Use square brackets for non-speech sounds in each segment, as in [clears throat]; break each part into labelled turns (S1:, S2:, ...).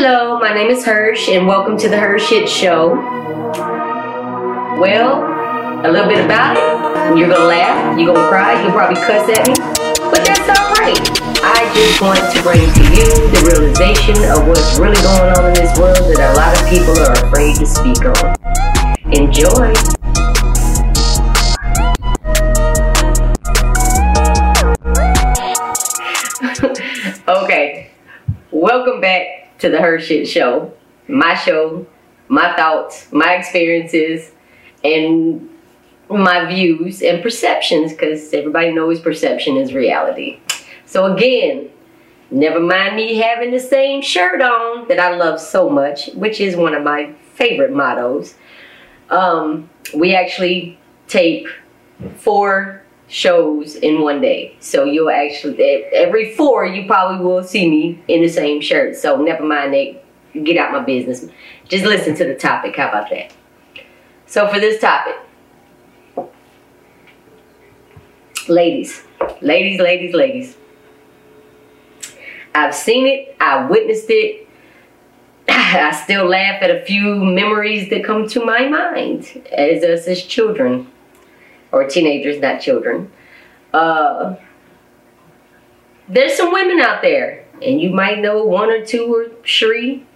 S1: Hello, my name is Hersh, and welcome to the Hirsch Shit Show. Well, a little bit about it. You're gonna laugh, you're gonna cry, you'll probably cuss at me, but that's alright. I just want to bring to you the realization of what's really going on in this world that a lot of people are afraid to speak on. Enjoy. [laughs] okay, welcome back to the HERshyt Show. My show, my thoughts, my experiences, and my views and perceptions, because everybody knows perception is reality. So, again, never mind me having the same shirt on that I love so much, which is one of my favorite mottos. Um, we actually tape four shows in one day. So you'll actually every four you probably will see me in the same shirt. So never mind that. Get out my business. Just listen to the topic. How about that? So for this topic, ladies, ladies, ladies, ladies. I've seen it. I witnessed it. [sighs] I still laugh at a few memories that come to my mind as us as children or teenagers, not children. Uh, there's some women out there, and you might know one or two or three,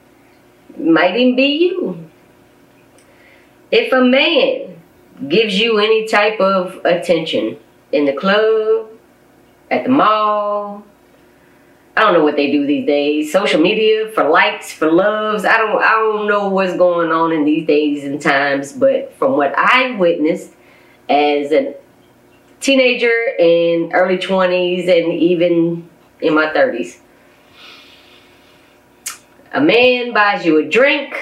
S1: might even be you. If a man gives you any type of attention in the club, at the mall, I don't know what they do these days. Social media for likes, for loves. I don't I don't know what's going on in these days and times, but from what I've witnessed, as a teenager in early 20s and even in my 30s. A man buys you a drink,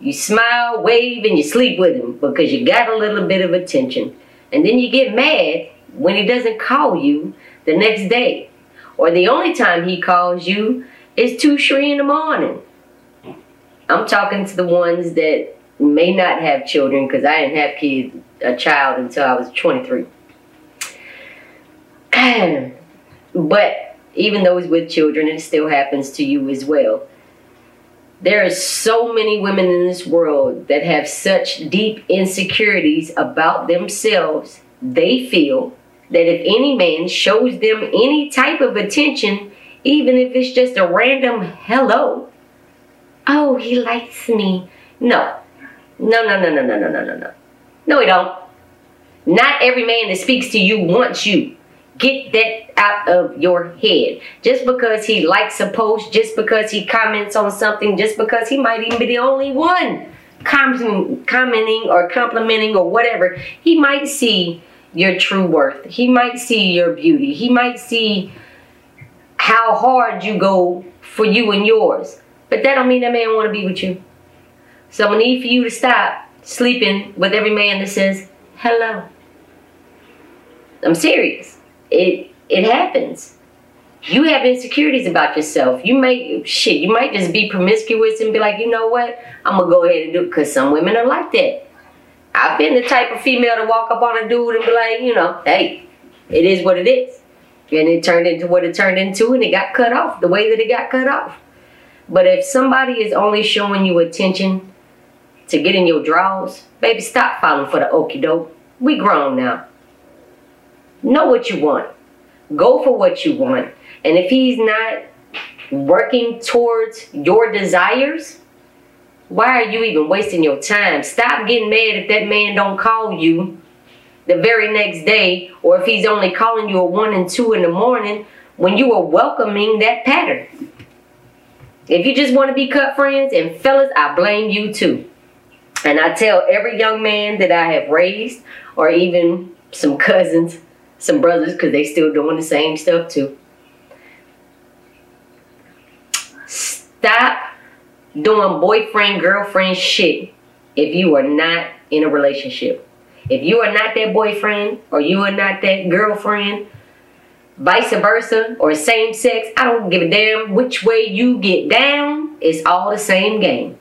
S1: you smile, wave, and you sleep with him because you got a little bit of attention. And then you get mad when he doesn't call you the next day. Or the only time he calls you is 2, 3 in the morning. I'm talking to the ones that may not have children because I didn't have kids, a child until I was 23. [clears throat] but even those with children, it still happens to you as well. There are so many women in this world that have such deep insecurities about themselves. They feel that if any man shows them any type of attention, even if it's just a random hello, oh, he likes me. No, no, no, no, no, no, no, no, no, no. No, he don't. Not every man that speaks to you wants you. Get that out of your head. Just because he likes a post, just because he comments on something, just because he might even be the only one commenting or complimenting or whatever, he might see your true worth. He might see your beauty. He might see how hard you go for you and yours. But that don't mean that man want to be with you. So I'm gonna need for you to stop sleeping with every man that says hello. I'm serious. It it happens. You have insecurities about yourself. You may shit. You might just be promiscuous and be like, you know what? I'm gonna go ahead and do it because some women are like that. I've been the type of female to walk up on a dude and be like, you know, hey, it is what it is. And it turned into what it turned into and it got cut off the way that it got cut off. But if somebody is only showing you attention to get in your drawers, baby, stop falling for the okey doke. We grown now. Know what you want. Go for what you want. And if he's not working towards your desires, why are you even wasting your time? Stop getting mad if that man don't call you the very next day or if he's only calling you at 1 and 2 in the morning when you are welcoming that pattern. If you just want to be cut friends, and fellas, I blame you too. And I tell every young man that I have raised, or even some cousins, some brothers, because they still doing the same stuff too. Stop doing boyfriend, girlfriend shit if you are not in a relationship. If you are not that boyfriend or you are not that girlfriend, vice versa, or same sex, I don't give a damn which way you get down, it's all the same game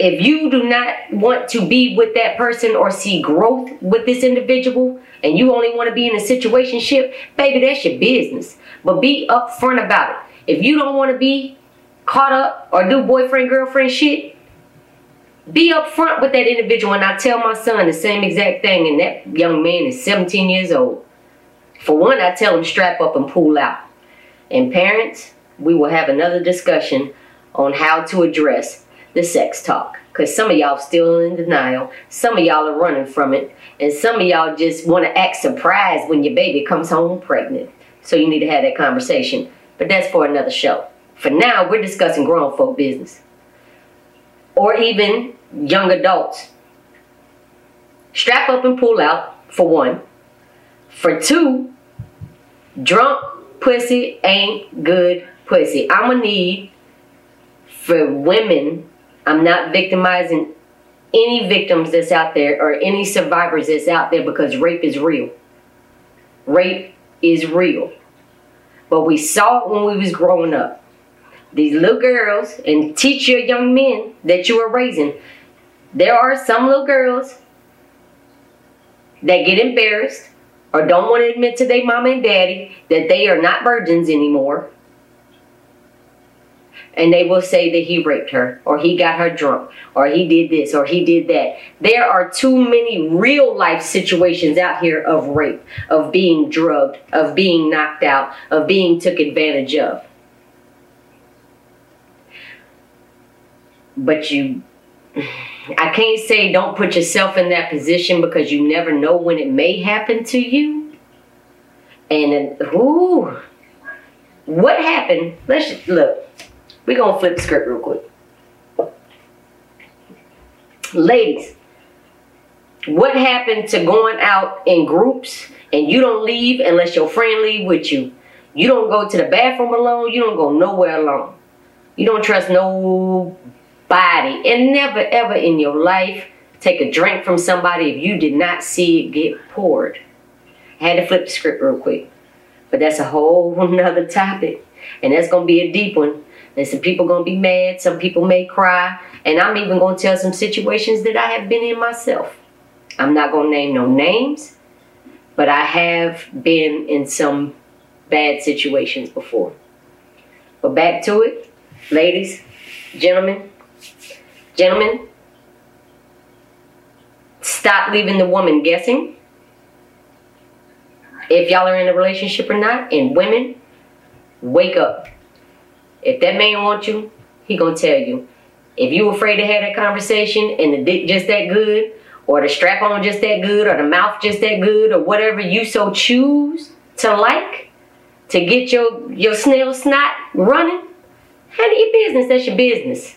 S1: if you do not want to be with that person or see growth with this individual and you only want to be in a situation ship, baby, that's your business. But be upfront about it. If you don't want to be caught up or do boyfriend girlfriend shit, be upfront with that individual. And I tell my son the same exact thing, and that young man is 17 years old. For one, I tell him strap up and pull out. And parents, we will have another discussion on how to address the sex talk. Because some of y'all still in denial. Some of y'all are running from it. And some of y'all just want to act surprised when your baby comes home pregnant. So you need to have that conversation. But that's for another show. For now, we're discussing grown folk business. Or even young adults. Strap up and pull out, for one. For two, drunk pussy ain't good pussy. I'm gonna need for women, I'm not victimizing any victims that's out there or any survivors that's out there because rape is real. Rape is real. But we saw it when we was growing up. These little girls, and teach your young men that you are raising. There are some little girls that get embarrassed or don't want to admit to their mom and daddy that they are not virgins anymore and they will say that he raped her or he got her drunk or he did this or he did that. There are too many real life situations out here of rape, of being drugged, of being knocked out, of being took advantage of. But you [sighs] I can't say don't put yourself in that position because you never know when it may happen to you. And ooh, what happened? Let's just look. We're going to flip the script real quick. Ladies, what happened to going out in groups and you don't leave unless your friend leave with you? You don't go to the bathroom alone. You don't go nowhere alone. You don't trust nobody. And never ever in your life take a drink from somebody if you did not see it get poured. I had to flip the script real quick. But that's a whole [laughs] nother topic. And that's going to be a deep one. And some people gonna be mad, some people may cry, and I'm even gonna tell some situations that I have been in myself. I'm not gonna name no names, but I have been in some bad situations before. But back to it, ladies, gentlemen, gentlemen, stop leaving the woman guessing if y'all are in a relationship or not, and women, wake up. If that man wants you, he gonna tell you. If you afraid to have that conversation and the dick just that good, or the strap on just that good, or the mouth just that good, or whatever you so choose to like, to get your your snail snot running, handle your business. That's your business.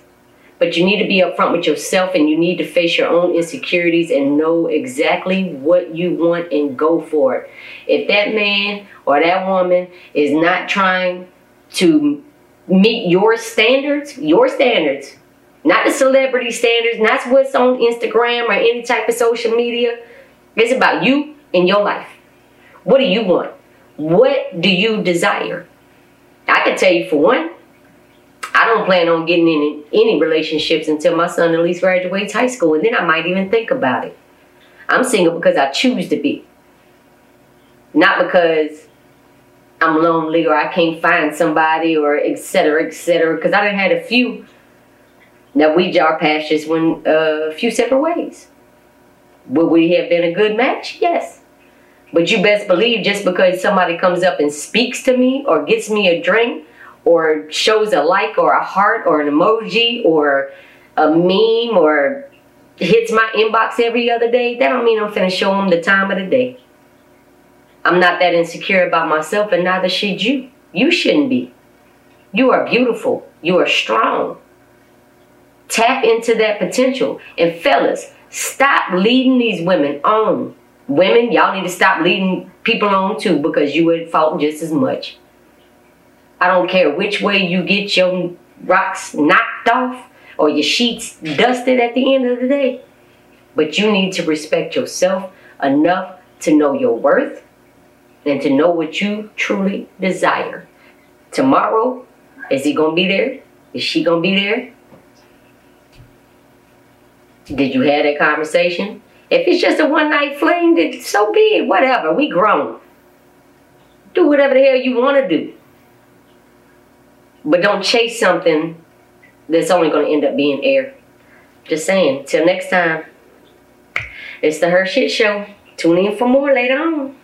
S1: But you need to be upfront with yourself and you need to face your own insecurities and know exactly what you want and go for it. If that man or that woman is not trying to meet your standards, your standards, not the celebrity standards, not what's on Instagram or any type of social media. It's about you and your life. What do you want? What do you desire? I can tell you for one, I don't plan on getting in any relationships until my son at least graduates high school, and then I might even think about it. I'm single because I choose to be, not because I'm lonely or I can't find somebody or etc. etc. Because I done had a few that we jar past just went uh, a few separate ways. Would we have been a good match? Yes. But you best believe just because somebody comes up and speaks to me or gets me a drink or shows a like or a heart or an emoji or a meme or hits my inbox every other day, that don't mean I'm finna show them the time of the day. I'm not that insecure about myself, and neither should you. You shouldn't be. You are beautiful. You are strong. Tap into that potential. And fellas, stop leading these women on. Women, y'all need to stop leading people on too because you at fault just as much. I don't care which way you get your rocks knocked off or your sheets dusted at the end of the day. But you need to respect yourself enough to know your worth and to know what you truly desire. Tomorrow, is he gonna be there? Is she gonna be there? Did you have that conversation? If it's just a one night fling, then so be it. Whatever. We grown. Do whatever the hell you want to do. But don't chase something that's only going to end up being air. Just saying. Till next time, it's the HERshyt Show. Tune in for more later on.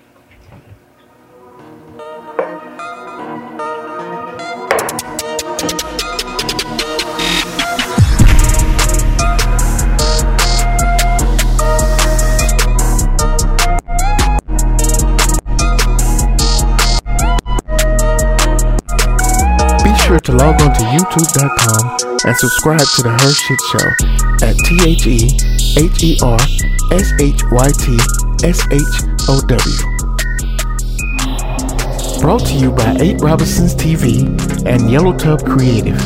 S2: Log on to youtube.com and subscribe to the HERshyt Show at T H E H E R S H Y T S H O W. Brought to you by 8 Robinsons TV and Yellow Tub Creative.